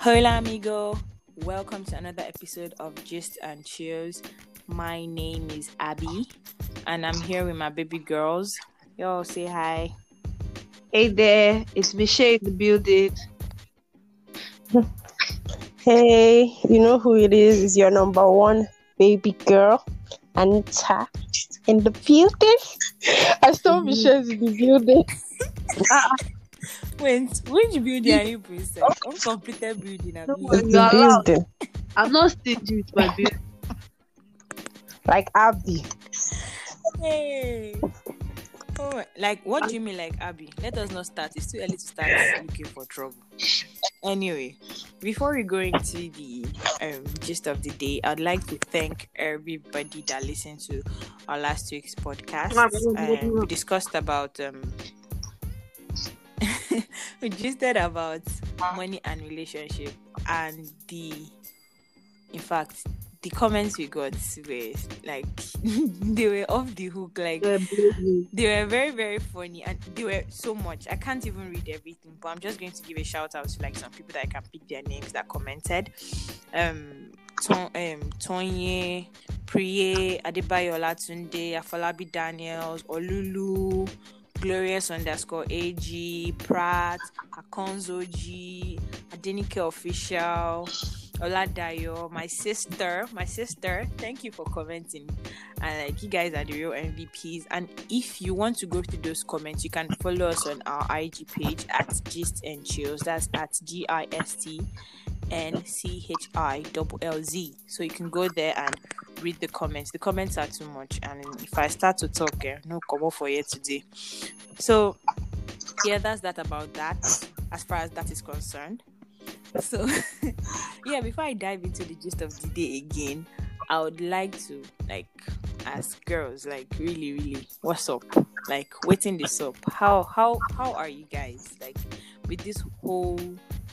Hola, amigo. Welcome to another episode of Gist and Chills. My name is Abby, and I'm here with my baby girls. Yo, say hi. Hey there, it's Michelle in the building. Hey, you know who it is? It's your number one baby girl, Anita, in the building. I saw mm-hmm. Michelle's in the building. Wait, which building are you present? Uncompleted building. No, Abi? but- The building. I'm not stingy with my bill. Like Abby. Hey. Oh, like what do you mean, like Abby? Let us not start. It's too early to start looking for trouble. Anyway, before we go into the um, gist of the day, I'd like to thank everybody that listened to our last week's podcast. Um, we discussed about um, we just said about money and relationship, and the in fact the comments we got were like they were off the hook like they were very very funny and they were so much. I can't even read everything but i'm just going to give a shout out to like some people that i can pick their names that commented. Um Ton, um tonye priye adebayo olatunde afolabi daniels olulu glorious underscore ag pratt akonzo g adenike official Oladayo, my sister, my sister, thank you for commenting. And like you guys are the real MVPs. And if you want to go through those comments, you can follow us on our IG page at Gist and Chills. That's at G I S T N C H I L Z. So you can go there and read the comments. The comments are too much, and if I start to talk, eh, no come for you today. So yeah, that's that about that. As far as that is concerned. So yeah, before I dive into the gist of the day again, I would like to like ask girls, like really, really, what's up? Like waiting this up. How how how are you guys? Like with this whole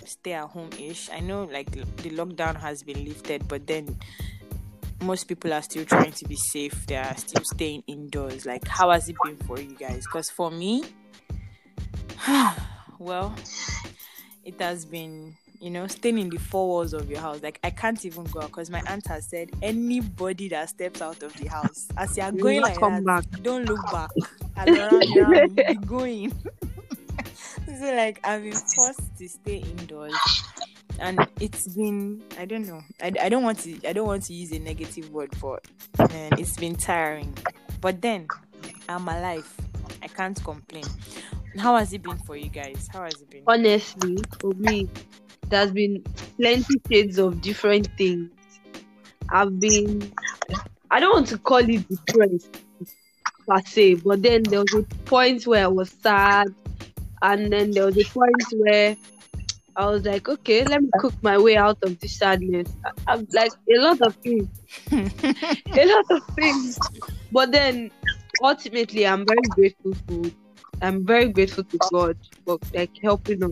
stay at home ish. I know like the lockdown has been lifted, but then most people are still trying to be safe. They are still staying indoors. Like how has it been for you guys? Because for me, well, it has been you know staying in the four walls of your house. Like i can't even go out because my aunt has said anybody that steps out of the house as you are You going like come that back. don't look back. And around around be going. So like i've been forced to stay indoors. And it's been i don't know. I, I don't want to i don't want to use a negative word for it and it's been tiring. But then i'm alive. I can't complain. How has it been for you guys? How has it been? Honestly, for me, there's been plenty shades of different things. I've been, I don't want to call it depressed per se, but then there was a point where I was sad, and then there was a point where I was like, okay, let me cook my way out of this sadness. I'm like a lot of things, a lot of things. But then ultimately, I'm very grateful for. I'm very grateful to God for like helping us.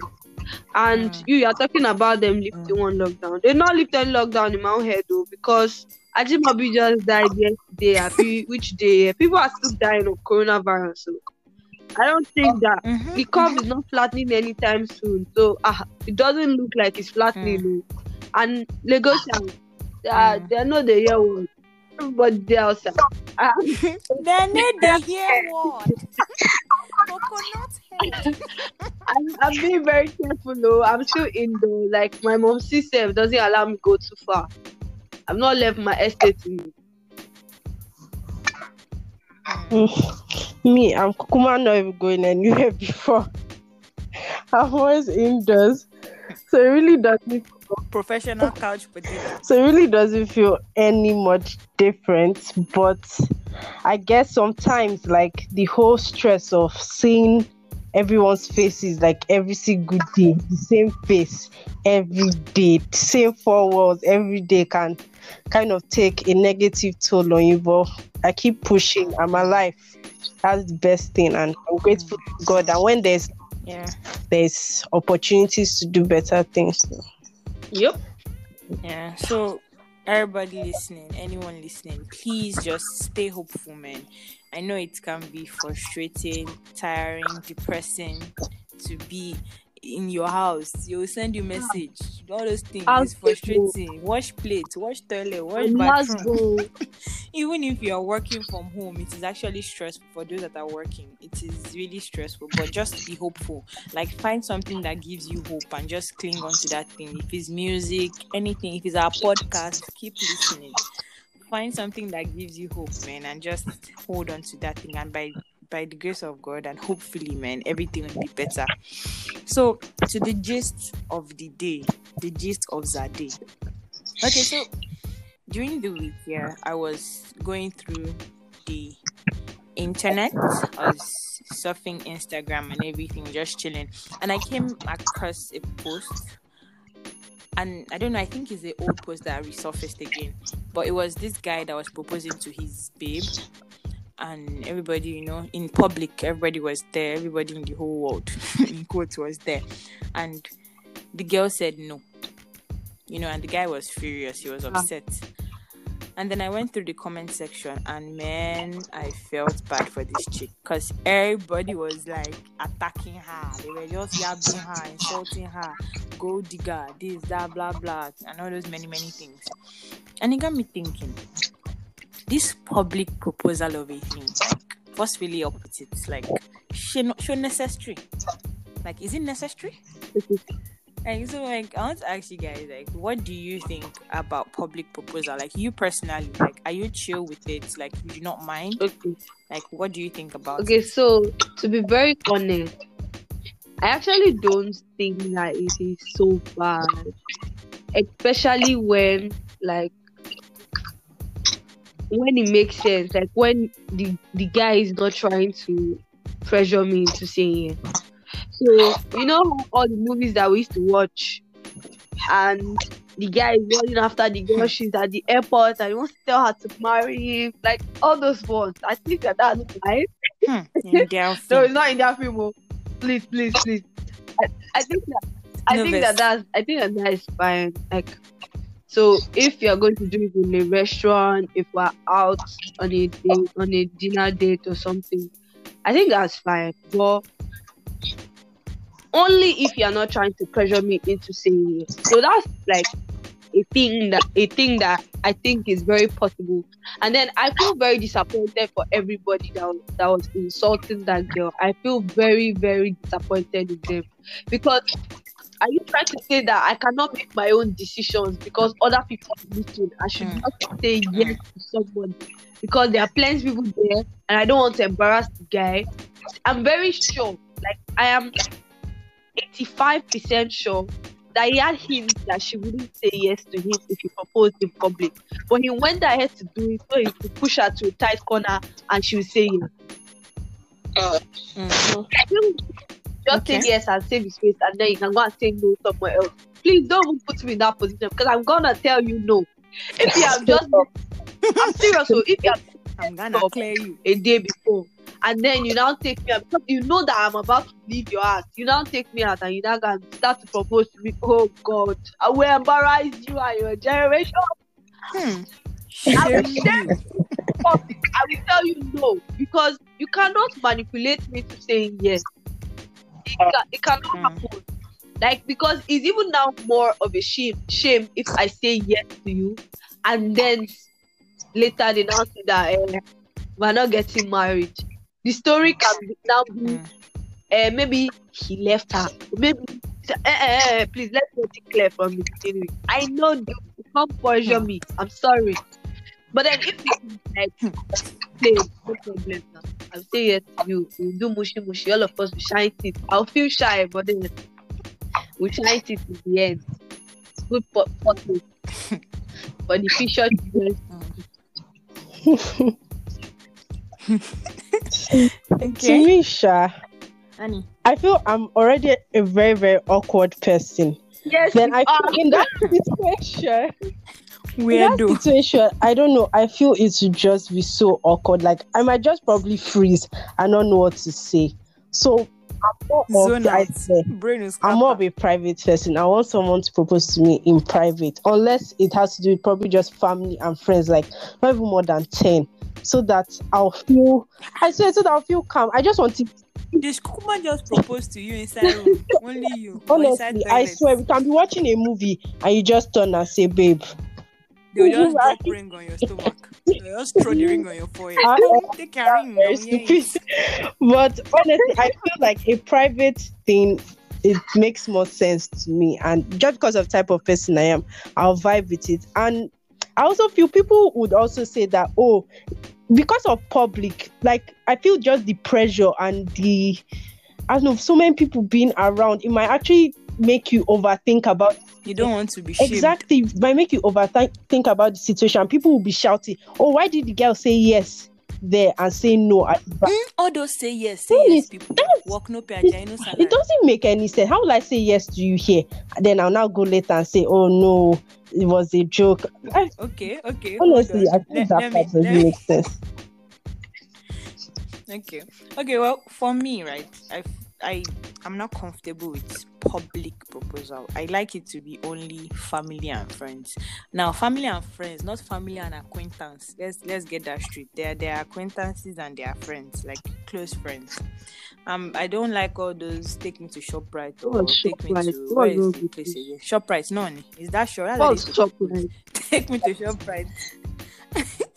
And Mm. you, you are talking about them lifting one lockdown. They're not lifting lockdown in my own head though, because Ajimobi just died yesterday. Which day? People are still dying of coronavirus. So I don't think that Mhm. the curve is not flattening anytime soon. So ah, it doesn't look like it's flattening. oh. And Lagosians, they are Mm. they are not the year one. Everybody they outside. Ah, They need the hear word. Coconut head. I'm, I'm being very careful though. I'm still indoor. Like my mom sister doesn't allow me go too far. I've not left my estate. in- Me, I'm Kukuma not even going anywhere before. I'm always indoors. So it really doesn't Professional couch potato. so it really doesn't feel any much different. But I guess sometimes like the whole stress of seeing everyone's faces like every single day, the same face every day, same four walls every day can kind of take a negative toll on you. But I keep pushing. I'm alive. That's the best thing, and I'm grateful to God. And when there's Yeah. there's opportunities to do better things. Yep. Yeah. So everybody listening, anyone listening, please just stay hopeful, man. I know it can be frustrating, tiring, depressing to be in your house. You'll send you message. All those things I'll is frustrating. Wash plate, wash toilet, wash bathroom. Even if you are working from home, it is actually stressful for those that are working. It is really stressful. But just be hopeful. Like find something that gives you hope and just cling on to that thing. If it's music, anything, if it's our podcast, keep listening. Find something that gives you hope, man, and just hold on to that thing. And by by the grace of God and hopefully, man, everything will be better. So to the gist of the day, the gist of the day. Okay, so during the week, yeah, I was going through the internet. I was surfing Instagram and everything, just chilling, and I came across a post. And I don't know, I think it's the old post that resurfaced again. But it was this guy that was proposing to his babe. And everybody, you know, in public, everybody was there. Everybody in the whole world, in quotes, was there. And the girl said no. You know, and the guy was furious. He was ah. upset. And then I went through the comment section, and man, I felt bad for this chick because everybody was like attacking her. They were just yabbing her, insulting her, gold digger, this, that, blah, blah, and all those many, many things. And it got me thinking this public proposal of a thing, like, what's really up with it? Like, should not should necessary? Like, is it necessary? Like, so, like, I want to ask you guys, like, what do you think about public proposal? Like, you personally, like, are you chill with it? Like, you do not mind? Okay. Like, what do you think about Okay, it? so to be very honest, I actually don't think that it is so bad, especially when like when it makes sense, like when the the guy is not trying to pressure me into saying it. So you know all the movies that we used to watch, and the guy is running after the girl, she's at the airport, and he wants to tell her to marry him, like all those ones. I think that that's life. Hmm, No, it's not in that film. oh. Please, please, please. I, I think that I think that that's I think that that is fine. Like, so if you're going to do it in a restaurant, if we're out on a date, on a dinner date or something, I think that's fine. But only if you're not trying to pressure me into saying it. So that's like a thing that a thing that I think is very possible. And then I feel very disappointed for everybody that was, that was insulting that girl. I feel very, very disappointed in them because are you trying to say that I cannot make my own decisions because other people are listening? I should Mm. not say yes to someone because there are plenty of people there and I don't want to embarrass the guy. I'm very sure, like I am 85% sure that he had hints that she wouldn't say yes to him if he proposed in public. But he went ahead to do it so he could push her to a tight corner and she would say yes. Mm. I feel just Okay. say yes and save his face and then you can go and say no somewhere else. Please don't even put me in that position because I'm gonna tell you no. If you have just I'm serious, so if you have I'm gonna clear you. a day before and then you now take me out because you know that I'm about to leave your house. You now take me out and you now can start to propose to me. Oh God, I will embarrass you and your generation. Hmm. I will Shame shame you. you in public. I will tell you no because you cannot manipulate me to saying yes. It, can, it cannot Mm. happen. Like because it's even now more of a shame shame if I say yes to you and then later they now say that eh, we're not getting married. The story can be, now be uh, maybe he left her. Maybe eh, eh, please let's get it clear from the beginning. I know you can't pressure Hmm. me. I'm sorry. But then if you like play, no problem now. I'll say yes to you. We'll do mushy mushy. All of us will shine teeth. I'll feel shy, but then we'll shine teeth in the end. It's good for photos. for the future children. To Okay. me, Sha, Annie. I feel I'm already a very, very awkward person. Yes, Then I are. feel in that situation, in that Weirdo. situation, I don't know. I feel it would just be so awkward. Like I might just probably freeze and not know what to say. So I'm more of Zone out. Eh, Brain is I'm more of a private person. I want someone to propose to me in private, unless it has to do with probably just family and friends, like not even more than 10. so that I'll feel. I swear, so that I'll feel calm. I just want to. This Kukuma just proposed to you inside room. Only you. Honestly, I swear, we can be watching a movie and you just turn and say, "Babe." They'll just drop ring on your stomach. They'll just throw the ring on your forehead. Take your ring. very now, yeah. stupid. But honestly, I feel like a private thing it makes more sense to me. And just because of type of person I am, I'll vibe with it. And I also feel people would also say that, oh, because of public, like I feel just the pressure and the I don't know, so many people being around, it might actually make you overthink about You don't want to be shamed. exactly it might make you overthink think about the situation. People will be shouting, Oh, why did the girl say yes there and say no at the back? Mm, all those say yes, say That yes, people. Work no pay, ajay, no salary. It doesn't make any sense. How will I say yes to you here? Then I'll now go later and say, Oh no, it was a joke. Okay, okay. honestly. I think Let- that let part doesn't me- make sense. Okay. Okay, well, for me, right, I I I'm not comfortable with public proposal. I like it to be only family and friends. Now, family and friends, not family and acquaintance. Let's let's get that straight. They're they're acquaintances and they are friends, like close friends. Um, I don't like all those take me to Shoprite or What's take me Shoprite? to What where is the place again? Shoprite, no, is that sure? That's how they What's used to chocolate? take me to ShopRite.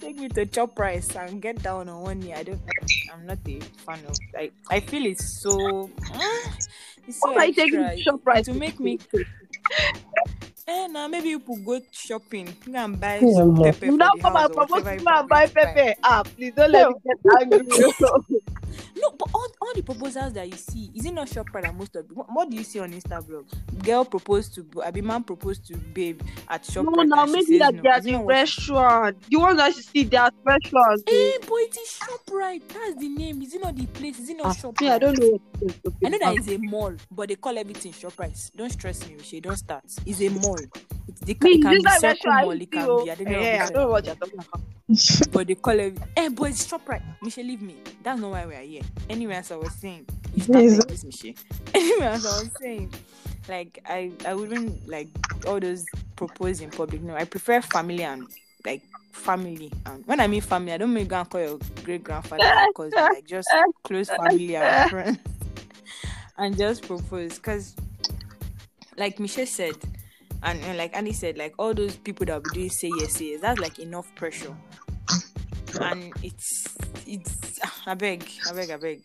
take me to chop rice and get down on one knee. I don't. I'm not a fan of. I I feel it's so. ah, it's so What are you taking extra. to ShopRite to make me. Eh, now maybe you could go shopping. You can buy Yeah, some ma. pepper You for now the come house and or propose to me and buy plan buy. pepper. Ah, please don't let me get angry. No, but all, all the proposals that you see, is it not Shoprite and most of what, what do you see on Instagram? Girl proposed to, I mean, man proposed to babe at Shoprite. no, now and she maybe that no. they are the not what she restaurant. The ones that you see, they are restaurants. Eh, but it is Shoprite. That's the name. Is it not the place? Is it not Ah, Shoprite? me, I don't know. What. I know that it's a mall, but they call everything Shoprite. Don't stress me, Rishi. Don't start. It's a mall. It's the, Me, it can be is Circle I It can be. I don't know. Eh, I don't know what you're talking about. But they call it. Eh, but stop right. Michelle, leave me. That's not why we are here. Anyway, as I was saying, you start Yes. like this, Michelle. Anyway, as I was saying, like I, I wouldn't like all those propose in public. No, I prefer family and like family. And when I mean family, I don't mean go and call your great grandfather because like just close family and friends, and just propose. Cause like Michelle said, and, and like Annie said, like all those people that will be doing say yes, say yes, that's like enough pressure. And it's it's I beg, I beg, I beg.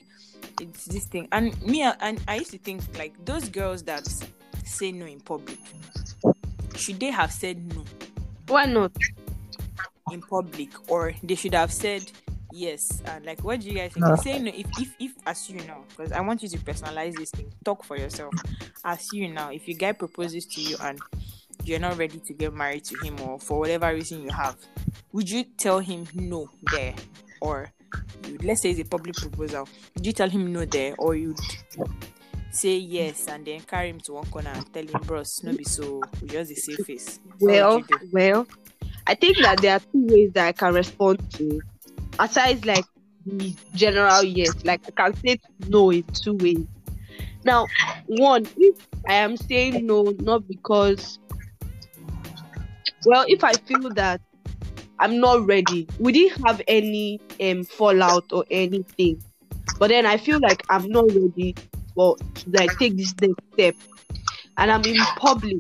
It's this thing. And me uh, and I used to think like those girls that say no in public, should they have said no Why not? in public or they should have said yes and like what do you guys think Uh. say no if if if as you know because i want you to personalize this thing talk for yourself as you now if your guy proposes to you and you're not ready to get married to him or for whatever reason you have would you tell him no there or let's say it's a public proposal would you tell him no there or you'd say yes and then carry him to one corner and tell him bros no be so we just the safe face Well, well, I think that there are two ways that I can respond to. Aside like the general yes, like I can say no in two ways. Now, one, if I am saying no, not because, well, if I feel that I'm not ready, we didn't have any um fallout or anything, but then I feel like I'm not ready for like take this next step, and I'm in public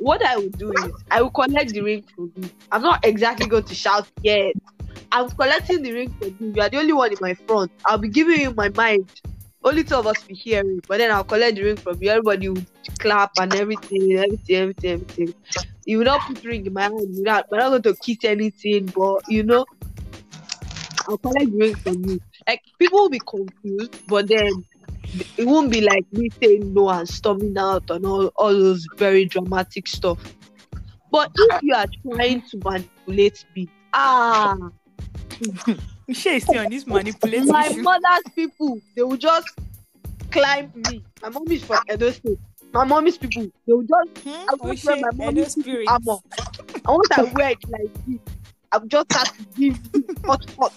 what I will do is I will collect the ring from you. I'm not exactly going to shout yet. I'm collecting the ring from you. You are the only one in my front. I'll be giving you my mind. Only two of us be hearing, but then I'll collect the ring from you. Everybody will clap and everything, everything, everything, everything. You will not put ring in my hand. You're not, we're not going to kiss anything, but you know, I'll collect ring from you. Like people will be confused, but then it won't be like me saying no and storming out and all, all those very dramatic stuff. But if you are trying to manipulate me, ah, Michelle is still on this manipulative my issue. mother's people, they will just climb me. My mom is from Edo State. My mommy's people, they will just, Hmm? To wear my mommy's spirit. armor. And once I wear it like this, I'm just have to give hot, hot.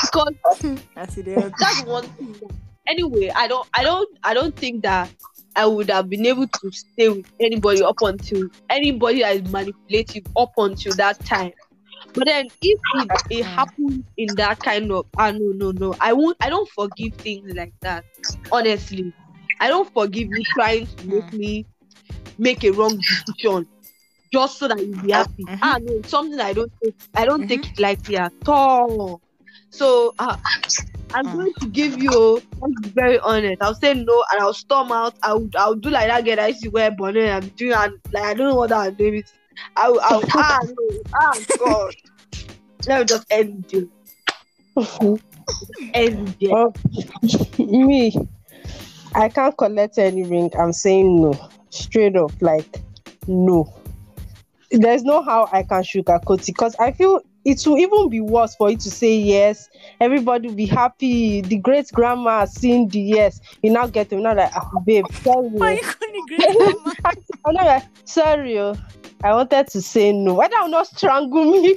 Because that's one thing. Anyway, I don't, I don't, I don't think that I would have been able to stay with anybody up until anybody that is manipulative up until that time. But then if it, it happens in that kind of ah no no no I won't I don't forgive things like that. Honestly. I don't forgive you trying to make Mm. me make a wrong decision just so that you be happy. Mhm. Ah no, it's something I don't take I don't Mhm. take it lightly at all. So uh, I'm Mm. going to give you let's be very honest. I'll say no and I'll storm out. I'll I'll do like that girl that used to wear bonnet and doing and like I don't know what I'm doing. I'll I'll ah no ah god. Let me just end it. End it. Oh, me, I can't collect any ring. I'm saying no, straight up, like no. There's no how I can sugarcoat it because I feel it will even be worse for you to say yes. Everybody will be happy. The great grandma seen the yes. You now get to know like, ah, babe, sorry. Why you calling great grandma? I'm not like, sorry. Oh. I wanted to say no. Why don't not strangle me?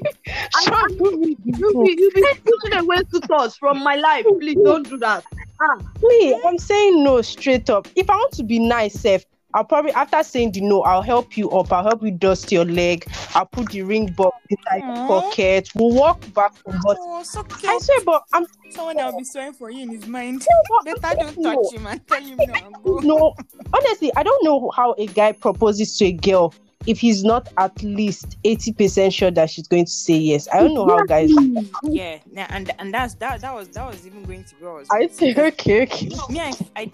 strangle me. You be you be pushing away suitors from my life. Please don't do that. Ah, Me, I'm saying no straight up. If I want to be nice, Seth, I'll probably after saying the no, I'll help you up. I'll help you dust your leg. I'll put the ring box inside the Aw. pocket. We'll walk back home. But Oh, so cute. I swear, but I'm Someone that will be swearing for you in his mind. but Better don't no. touch him and tell him no. and Go. no. Honestly, I don't know how a guy proposes to a girl if he's not at least eighty percent sure that she's going to say yes. I don't know how guys. Yeah, nah, and and that's that. That was that was even going to be what I was I going to say say. okay, okay. me, I, I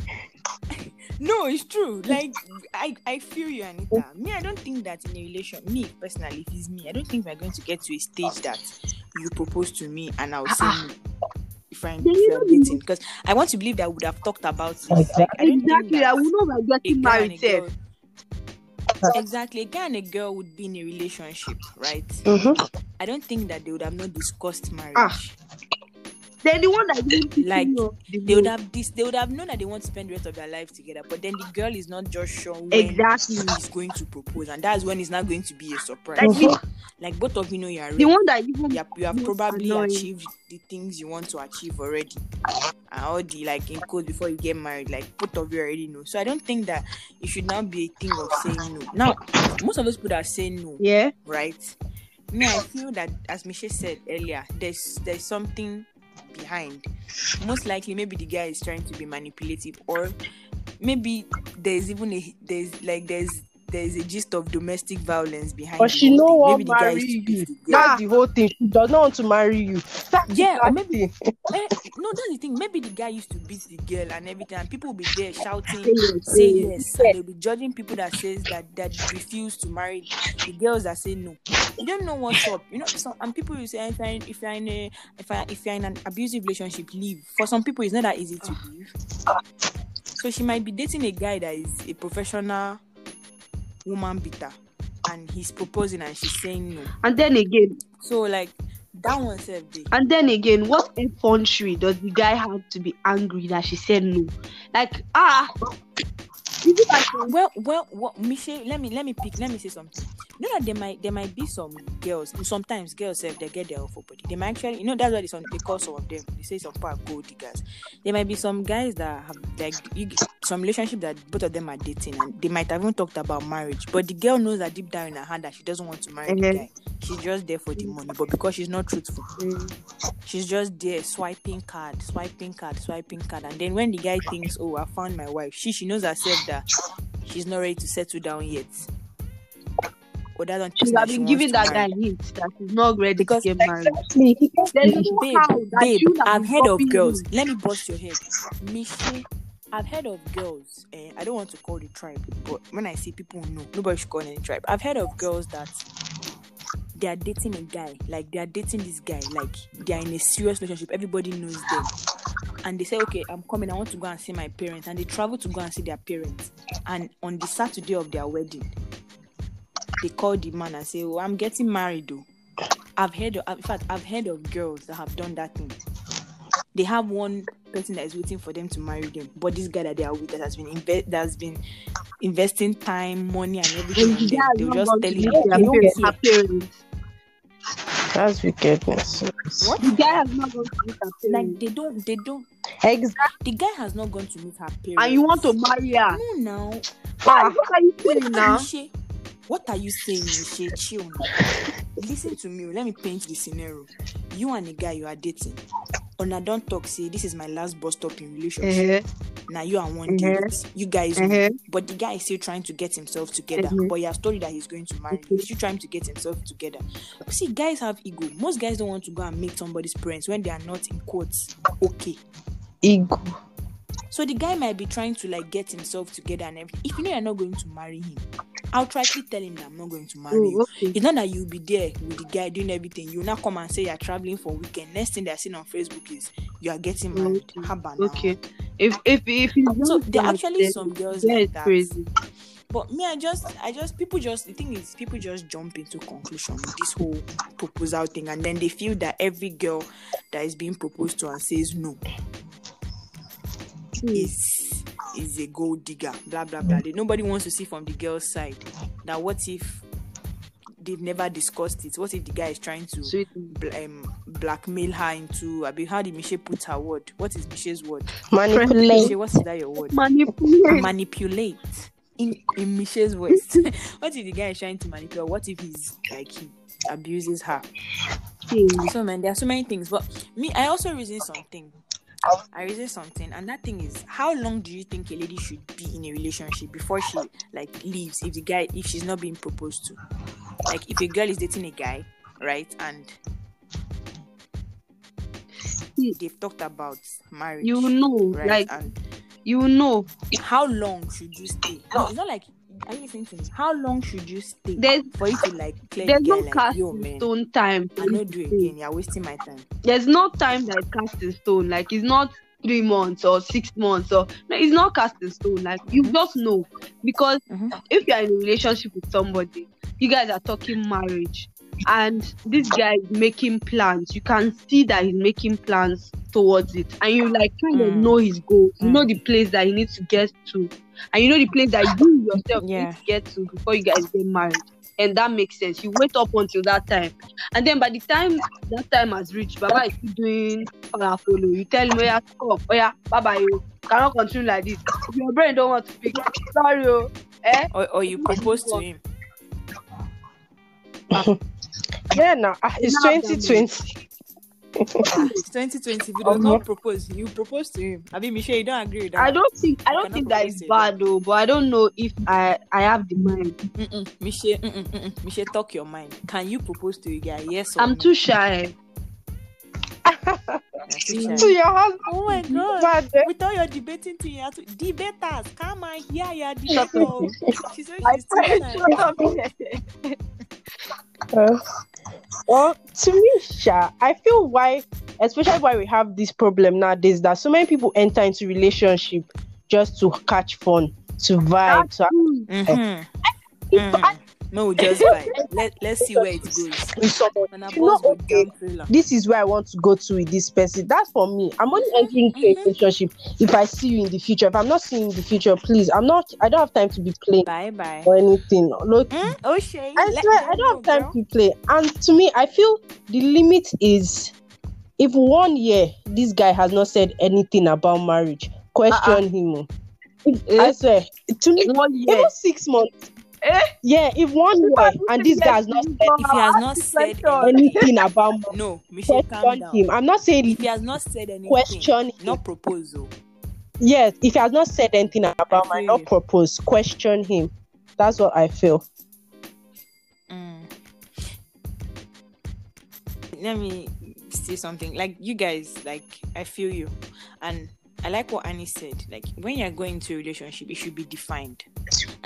no, it's true. Like I, I feel you, Anita. Me, I don't think that in a relation, me personally, if it's me, I don't think we're going to get to a stage that you propose to me and I'll say ah, ah. no if I'm, if dating. Because I want to believe that we would have talked about it. Exactly. I don't think exactly. I will know we're getting guy and married. Eh? A Seth. girl- Exactly, a guy and a girl would be in a relationship, right? Mhm. I don't think that they would have not discussed marriage. Ah. They're the one that didn't Like, you know, the they would have this they would have known that they want to spend the rest of their life together but then the girl is not just sure when Exactly. he's going to propose and that's when it's not going to be a surprise Like me, like both of you know you are the one that you have, you have probably annoying. achieved the things you want to achieve already and all the like in code before you get married like both of you already know so i don't think that it should now be a thing of saying no now most of those people that are saying no yeah. right? Me, I feel that as Michelle said earlier, there's there's something behind. Most likely, maybe the guy is trying to be manipulative, or maybe there's even a there's like there's there's a gist of domestic violence behind. But she no want maybe the guy marry is you. That's the whole thing. She does not want to marry you. That's Yeah, or maybe- Eh, no, that's the thing. Maybe the guy used to beat the girl and everything, and people will be there shouting, Say yes, say say yes, and they'll be judging people that says that that refuse to marry the girls that say no. You don't know what's up, you know. So and people will say if you're in, if you're in a if I if you're in an abusive relationship, leave. For some people, it's not that easy to leave. So she might be dating a guy that is a professional woman beater, and he's proposing and she's saying no. And then again, So like that one day. and then again, what effrontery does the guy have to be angry that she said no? Like, ah, like Well, well, what Michelle, let me let me pick. Let me say something. You know that there might there might be some girls. Sometimes girls if they get their own for body. They might actually, you know, that's why they, some, they call some of them. They say some part gold diggers. There might be some guys that have like you, some relationship that both of them are dating, and they might have even talked about marriage. But the girl knows that deep down in her heart that she doesn't want to marry the Mhm. guy. She's just there for the money, but because she's not truthful, Mm. she's just there swiping card, swiping card, swiping card, and then when the guy thinks, "Oh, I found my wife," she she knows herself that she's not ready to settle down yet. Or that don't she have been giving that guy hints that she's not ready Because- to get married. Exactly. He gets There's me. no Babe, babe, I've heard of girls. him. Let me bust your head, Michelle. I've heard of girls. Eh, I don't want to call the tribe, but when I see people know, nobody should call any tribe. I've heard of girls that they are dating a guy, like they are dating this guy, like they are in a serious relationship. Everybody knows them, and they say, "Okay, I'm coming. I want to go and see my parents," and they travel to go and see their parents. And on the Saturday of their wedding, they call the man and say, "Oh, I'm getting married, though." I've heard of, in fact, I've heard of girls that have done that thing. They have one person that is waiting for them to marry them, but this guy that they are with that has been invest that has been investing time, money, and everything. And on the them. guy has They'll just gone tell to you meet they their don't care. her parents. That's wickedness. What? The guy has not gone to meet her Like they don't, they don't. Exactly. The guy has not gone to meet her parents. and you want to marry her. No, now. Ah, what are you saying now? What are you saying, Michelle? Chill. listen to me. Let me paint the scenario. You and a guy you are dating. Una don't talk. Say this is my last bus stop in relationship. Uh-huh. Now you are one Mhm. date. You guys, Uh-huh. but the guy is still trying to get himself together. But he has told you that he's going to marry. He's still trying to get himself together. See, guys have ego. Most guys don't want to go and meet somebody's parents when they are not in quotes okay. Ego. So the guy might be trying to like get himself together and everything. If you know you're not going to marry him, I'll try outrightly tell him that I'm not going to marry oh, you. Oh, okay. It's not that you'll be there with the guy doing everything. You'll not come and say you're traveling for weekend. Next thing they're seeing on Facebook is you are getting married. Okay. How about? Okay. If if if So there are actually some girls like that. crazy. But me, I just, I just, people just, the thing is, people just jump into conclusion with this whole proposal thing, and then they feel that every girl that is being proposed to and says no. Is is a gold digger. Blah blah blah. They, nobody wants to see from the girl's side that what if they've never discussed it? What if the guy is trying to Sweet. bl- um, blackmail her into? I mean, how did Michelle put her word? What is Michelle's word? Manipulate. Michelle, what is that your word? Manipulate. manipulate in in Michelle's voice. what if the guy is trying to manipulate? What if he's like he abuses her? Hmm. So man, there are so many things. But me, I also reason something. I reason something, and that thing is, how long do you think a lady should be in a relationship before she like leaves? If the guy, if she's not being proposed to, like if a girl is dating a guy, right, and they've talked about marriage, You know, right, like and you know, how long should you stay? No, it's not like are you listening to me? How long should you stay there's for you to like clear there's no like, cast yo man, stone time. I know do it again. You're wasting my time. There's no time that cast in stone. Like it's not three months or six months or no, it's not cast in stone. Like you Mhm. just know because Mhm. if you're in a relationship with somebody, you guys are talking marriage, and this guy is making plans. You can see that he's making plans towards it, and you like kind of Mm. know his goals. You Mm. know the place that he needs to get to, and you know the place that you yourself Yeah. need to get to before you guys get married. And that makes sense. You wait up until that time, and then by the time that time has reached, Baba is still doing fire follow. You tell him, oh yeah, come, oh yeah, bye bye, you cannot continue like this. If your brain don't want to speak, sorry, oh, eh? Or, or you propose to him. Yeah, now ah, it's 2020. It's 2020. If you does not propose, you propose to him. I mean, Michelle, you don't agree with that. I don't think I don't think that is propose is bad though, but I don't know if I I have the mind. Mm-mm. Michelle, mm-mm, mm-mm. Michelle, talk your mind. Can you propose to a guy? Yes or I'm no? too shy. You're too shy. to your husband. Oh my god. Bad, eh? With all your debating thing, you have to debaters. Come on here, yeah, Shut debaters. She said I she's too shy. Uh, well, to me, Sha, I feel why, especially why we have this problem nowadays, that so many people enter into relationship just to catch fun, to vibe. So Mm-hmm. Mm-hmm. No, just vibe. Let Let's see where it goes. You know, okay. this is where I want to go to with this person. That's for me. I'm only entering into a relationship if I see you in the future. If I'm not seeing you in the future, please, I'm not. I don't have time to be playing Bye bye. or anything. Look, Mm? Oh, Shay. I let swear, I don't have time girl. to play. And to me, I feel the limit is if one year this guy has not said anything about marriage, question him. oh. If- Eh? I swear, to me, One year. even six months. Eh? Yeah, if one year and this guy has not said If he has not said anything about marriage, No, Michelle, calm question down. him. I'm not saying If he has not said anything, question him. not proposal. Yes, if he has not said anything about my marriage, not propose, question him. That's what I feel. Mm. Let me say something. Like you guys, like I feel you, and I like what Annie said. Like when you're going into a relationship, it should be defined,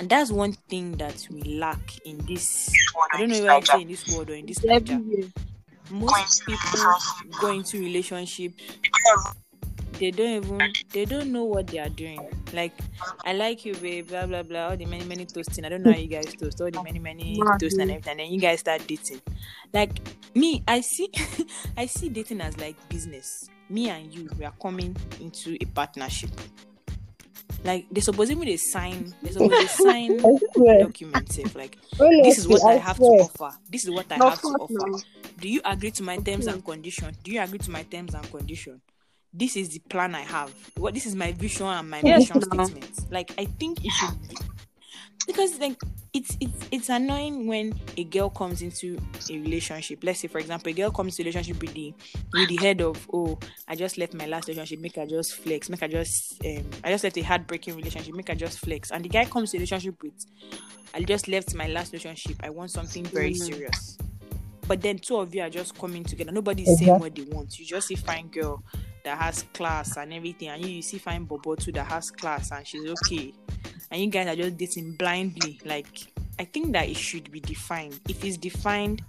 and that's one thing that we lack in this. I don't know if I say in this world or in this culture. Most people go into relationships. They don't even they don't know what they are doing. Like I like you, babe, blah blah blah. All the many many toasting. I don't know how you guys toast. All the many many toasting and everything. And then you guys start dating. Like me, I see I see dating as like business. Me and you, we are coming into a partnership. Like they supposed even they sign. They supposed they sign I swear. documents. If like this is what I have to offer. This is what I No have to offer. no. Do you agree to my terms Okay. and conditions? Do you agree to my terms and conditions? This is the plan I have. What this is my vision and my Yes, mission now. statement. Like I think it should be because like it's it's it's annoying when a girl comes into a relationship. Let's say, for example, a girl comes to a relationship with the with the head of, oh, I just left my last relationship, make her just flex, make her just um, I just left a heartbreaking relationship, make her just flex. And the guy comes to a relationship with, I just left my last relationship, I want something very Mhm. serious. But then two of you are just coming together. Nobody's Exactly. saying what they want. You just see fine girl that has class and everything, and you, you see fine bobo too that has class and she's okay. And you guys are just dating blindly like i think that it should be defined. If it's defined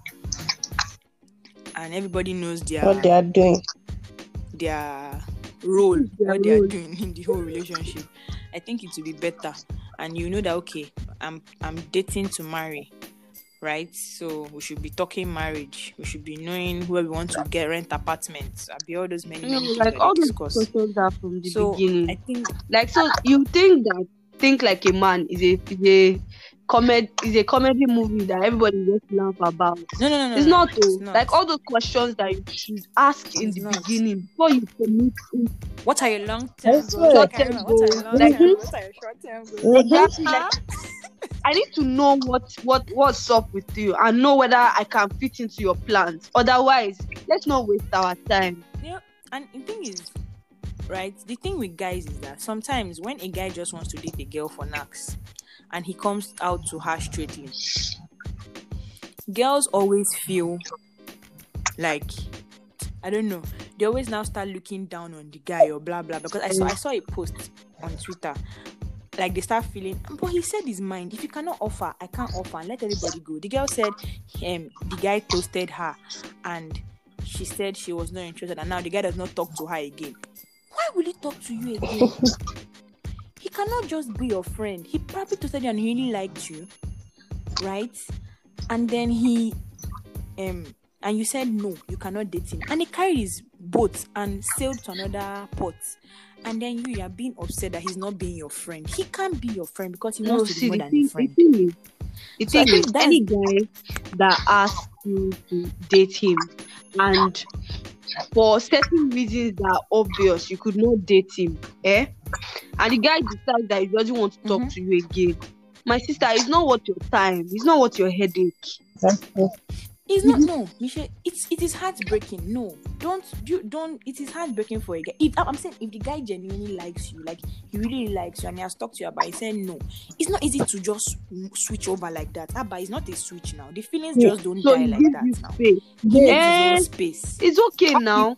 and everybody knows their What they are doing. their role Their what they are doing in the whole relationship i think it will be better. And you know that okay i'm i'm dating to marry right so we should be talking marriage we should be knowing where we want to get rent apartments I'll be all those many, many mm, know, like all they those questions are from the so beginning. i think like so you think that think like a man is a is a comedy is a comedy movie that everybody just laugh about. no no no no it's no, not though. it's oh. not. Like all those questions that you should ask in It's the not. beginning before you commit in What are your long term goals? Short-term what are your goals. long term? What are your short term goals? Exactly, like, I need to know what what what's up with you and know whether I can fit into your plans. Otherwise, let's not waste our time. Yeah, and the thing is, right? The thing with guys is that sometimes when a guy just wants to date a girl for knacks, and he comes out to her straightly, girls always feel like I don't know. They always now start looking down on the guy or blah blah. Because I saw I saw a post on Twitter. Like they start feeling, but he said his mind. If you cannot offer, I can't offer. And let everybody go. The girl said, um, the guy toasted her, and she said she was not interested, and now the guy does not talk to her again. Why will he talk to you again? he cannot just be your friend. He probably toasted you and he really liked you, right? And then he, um, and you said no, you cannot date him, and he carried his boat and sailed to another port. And then you, you are being upset that he's not being your friend. He can't be your friend because he No, wants to see be more the than thing, a the friend. thing is, the So thing is, any guy that asks you to date him and for certain reasons that are obvious, you could not date him, eh? And the guy decides that he doesn't want to talk Mhm. to you again. My sister, it's not worth your time. It's not worth your headache. Exactly. It's not mm-hmm. no, Michelle. It's it is heartbreaking. No, don't you don't. It is heartbreaking for a guy. If I'm saying if the guy genuinely likes you, like he really likes you, and he has talked to you about, it, saying no, it's not easy to just switch over like that. Abba, it's not a switch now. The feelings Yeah. just don't So die like that now. space. He his own space. It's okay now.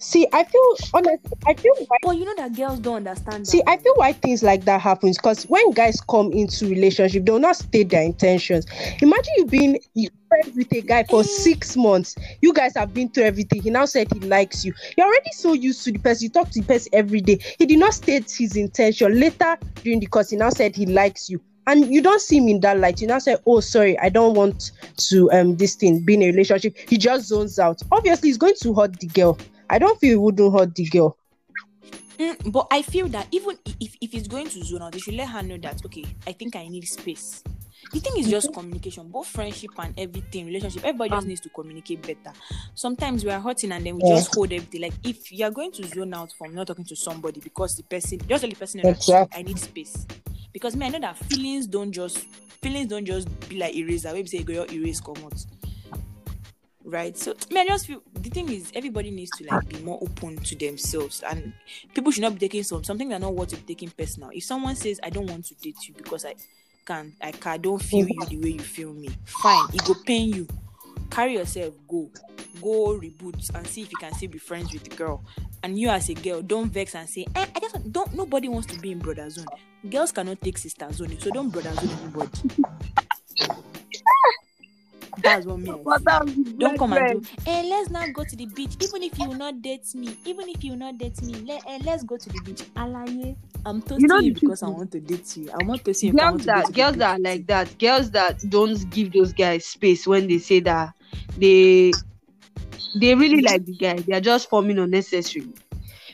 See, I feel honestly, I feel why But you know that girls don't understand. See. I feel why things like that happens because when guys come into relationship, they'll not state their intentions. Imagine you being you friends with a guy for Eh. six months. You guys have been through everything. He now said he likes you. You're already so used to the person. You talk to the person every day. He did not state his intention. Later during the course, he now said he likes you. And you don't see him in that light. You now say, "Oh, sorry, I don't want to um this thing be in a relationship." He just zones out. Obviously, he's going to hurt the girl. I don't feel he wouldn't hurt the girl. Mm, but I feel that even if if it's going to zone out, they should let her know that okay, I think I need space. The thing is just communication, both friendship and everything, relationship. Everybody just Um, needs to communicate better. Sometimes we are hurting and then we Yeah. just hold everything. Like if you are going to zone out from not talking to somebody because the person, just the person Exactly. I need space. Because me, I know that feelings don't just feelings don't just be like eraser. Maybe say go your erase come out. Right. So me, I just feel the thing is everybody needs to like be more open to themselves and people should not be taking some something they're not worth of taking personal. If someone says I don't want to date you because I can't, I can, I don't feel you the way you feel me, fine, it go pain you. Carry yourself, go, go reboot and see if you can still be friends with the girl. And you as a girl, don't vex and say, eh, I just don't. Nobody wants to be in brother zone. Girls cannot take sister zone, so don't brother zone anybody. That's what me. I But that Don't come and do. Eh, let's now go to the beach. Even if you will not date me, even if you will not date me, let eh, let's go to the beach. Alaye, I'm toasting you, know the because I want to date you. I'm not toasting you I girls want to go that to the girls that are like that girls that don't give those guys space when they say that they they really like the guy they are just forming unnecessary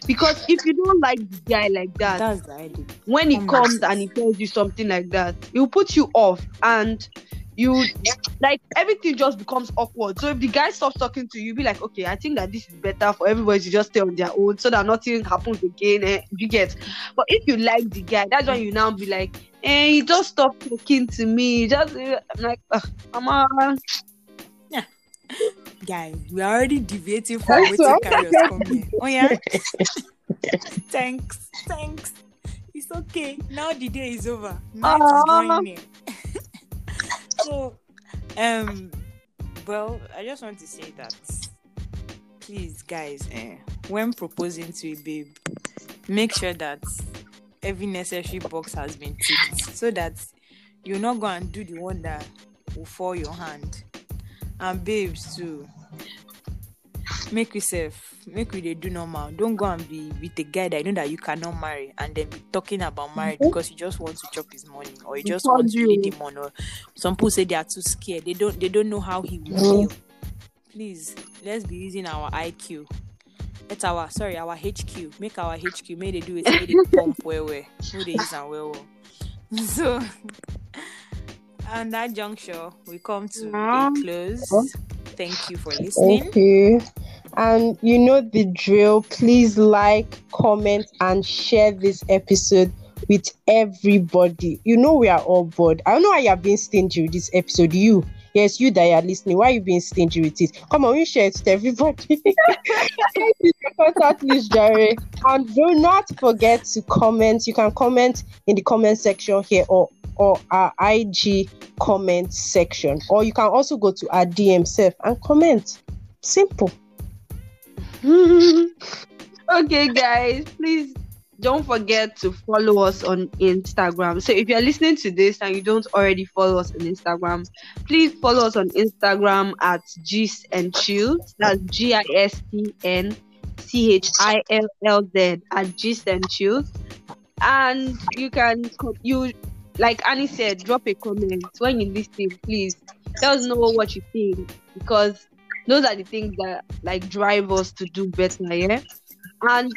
because if you don't like the guy like that That's the idea. when he Come comes and he tells you something like that he'll put you off and you like everything just becomes awkward. So if the guy stops talking to you, be like, okay, I think that this is better for everybody to just stay on their own so that nothing happens again. Eh, you get. But if you like the guy, that's when you now be like, eh, he just stop talking to me. Just eh, I'm like, "Ugh, I'm uh, Guys, we are already deviating from waiting what- carriers come. Oh yeah. thanks, thanks. It's okay. Now the day is over. Night is Aw. drawing near. So, um, well, I just want to say that, please, guys, eh, when proposing to a babe, make sure that every necessary box has been ticked, so that you're not going to do the one that will fall your hand. And babes too, make yourself make we dey do normal. Don't go and be with a guy that you know that you cannot marry and then be talking about marriage because you just want to chop his money or you just want to you. lead him on or some people say they are too scared. They don't they don't know how he will feel. Please let's be using our iq it's our sorry our hq make our hq make they do it make they pump well well. Make they use am well well. So on that juncture we come to a close. Thank you for listening. Okay. And you know the drill. Please like, comment, and share this episode with everybody. You know we are all bored. I don't know why you're being stingy with this episode. You, yes, you that are listening. Why are you being stingy with it? Come on, we share it to everybody. Jerry. And do not forget to comment. You can comment in the comment section here or or our IG comment section, or you can also go to our DM self and comment. Simple. okay, guys, please don't forget to follow us on Instagram. So if you're listening to this and you don't already follow us on Instagram, please follow us on Instagram at Gist and Chills. That's G I S T N C H I L L Z at Gist and Chills. And you can you like Annie said, drop a comment when you listen, please. Let us know what you think because those are the things that like drive us to do better, yeah. And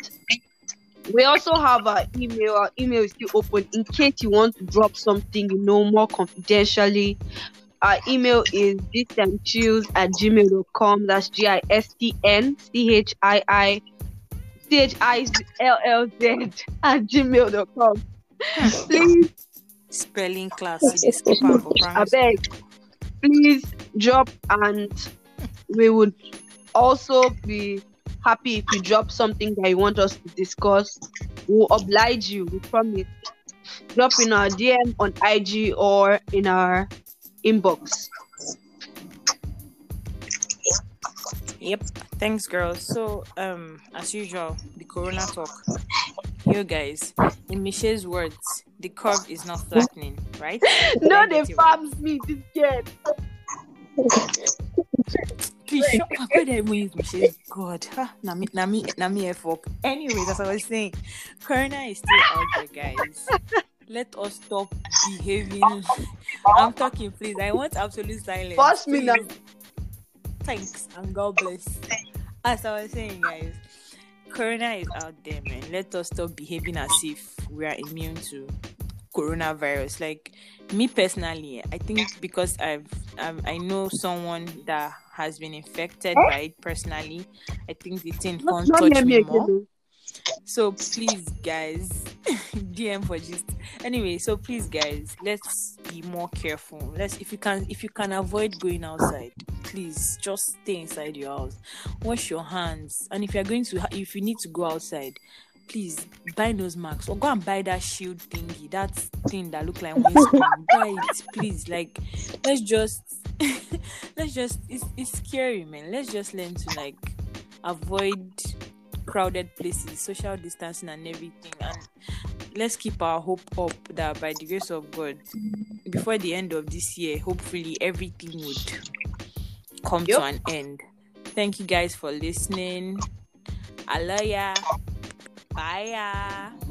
we also have our email. Our email is still open in case you want to drop something you know more confidentially. Our email is chills at gmail.com. That's G I S T N C H I I C H I L L Z at gmail.com. Please spelling class we dey skip am for I beg, please drop and we would also be happy if you drop something that you want us to discuss. We'll oblige you, we promise. Drop in our DM on IG or in our inbox. Yep. Thanks, girls. So, um, as usual, the Corona talk. You guys, in Michelle's words, the curve is not flattening, right? No, they farms me this kid. Please shut up. Why did I even use Michelle's? God, ha, na me, na me, na me F up. Anyways, as I was saying, Corona is still out there, guys. Let us stop behaving. I'm talking, please. I want absolute silence. Force me now. Thanks and God bless. As I was saying, guys, Corona is out there, man. Let us stop behaving as if we are immune to coronavirus. Like me personally, I think because I've, I've I know someone that has been infected by it personally. I think the thing can't touch me me more. again. So please, guys, DM for just anyway. So please, guys, let's be more careful. Let's if you can if you can avoid going outside, please just stay inside your house. Wash your hands, and if you're going to if you need to go outside, please buy nose masks or go and buy that shield thingy, that thing that look like windscreen. buy it, please. Like, let's just let's just it's it's scary, man. Let's just learn to like avoid crowded places, social distancing, and everything. And let's keep our hope up that by the grace of God, before the end of this year, hopefully everything would come to an end. Thank you guys for listening. Alaya. Bye. ya.